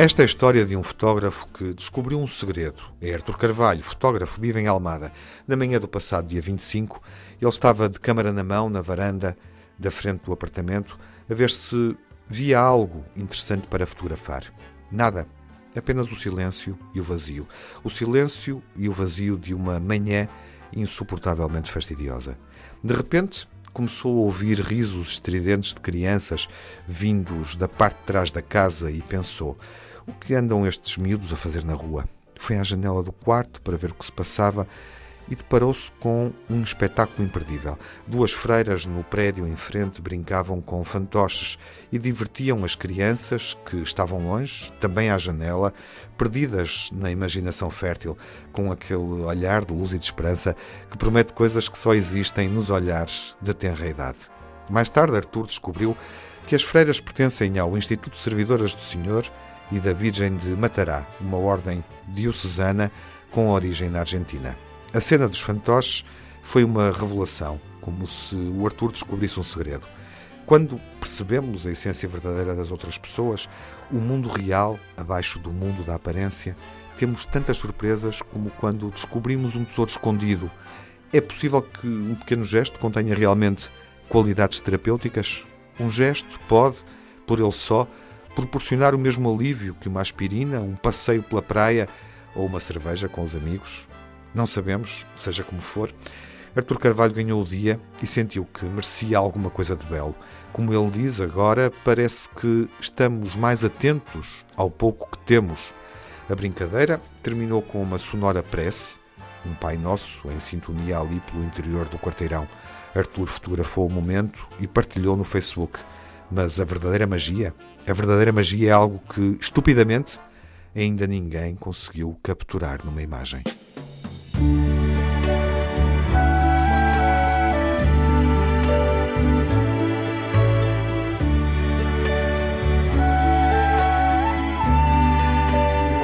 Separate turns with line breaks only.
Esta é a história de um fotógrafo que descobriu um segredo. É Artur Carvalho, fotógrafo, vive em Almada. Na manhã do passado dia 25, ele estava de câmara na mão, na varanda da frente do apartamento, a ver se via algo interessante para fotografar. Nada. Apenas o silêncio e o vazio. O silêncio e o vazio de uma manhã insuportavelmente fastidiosa. De repente, começou a ouvir risos estridentes de crianças vindos da parte de trás da casa e pensou: o que andam estes miúdos a fazer na rua? Foi à janela do quarto para ver o que se passava e deparou-se com um espetáculo imperdível. Duas freiras no prédio em frente brincavam com fantoches e divertiam as crianças que estavam longe, também à janela, perdidas na imaginação fértil, com aquele olhar de luz e de esperança que promete coisas que só existem nos olhares da tenra idade. Mais tarde, Arthur descobriu que as freiras pertencem ao Instituto Servidoras do Senhor e da Virgem de Matará, uma ordem diocesana com origem na Argentina. A cena dos fantoches foi uma revelação, como se o Arthur descobrisse um segredo. Quando percebemos a essência verdadeira das outras pessoas, o mundo real, abaixo do mundo da aparência, temos tantas surpresas como quando descobrimos um tesouro escondido. É possível que um pequeno gesto contenha realmente qualidades terapêuticas? Um gesto pode, por ele só, proporcionar o mesmo alívio que uma aspirina, um passeio pela praia ou uma cerveja com os amigos? Não sabemos, seja como for. Artur Carvalho ganhou o dia e sentiu que merecia alguma coisa de belo. Como ele diz agora, parece que estamos mais atentos ao pouco que temos. A brincadeira terminou com uma sonora prece, um Pai Nosso em sintonia ali pelo interior do quarteirão. Artur fotografou o momento e partilhou no Facebook. Mas a verdadeira magia, a verdadeira magia é algo que, estupidamente, ainda ninguém conseguiu capturar numa imagem.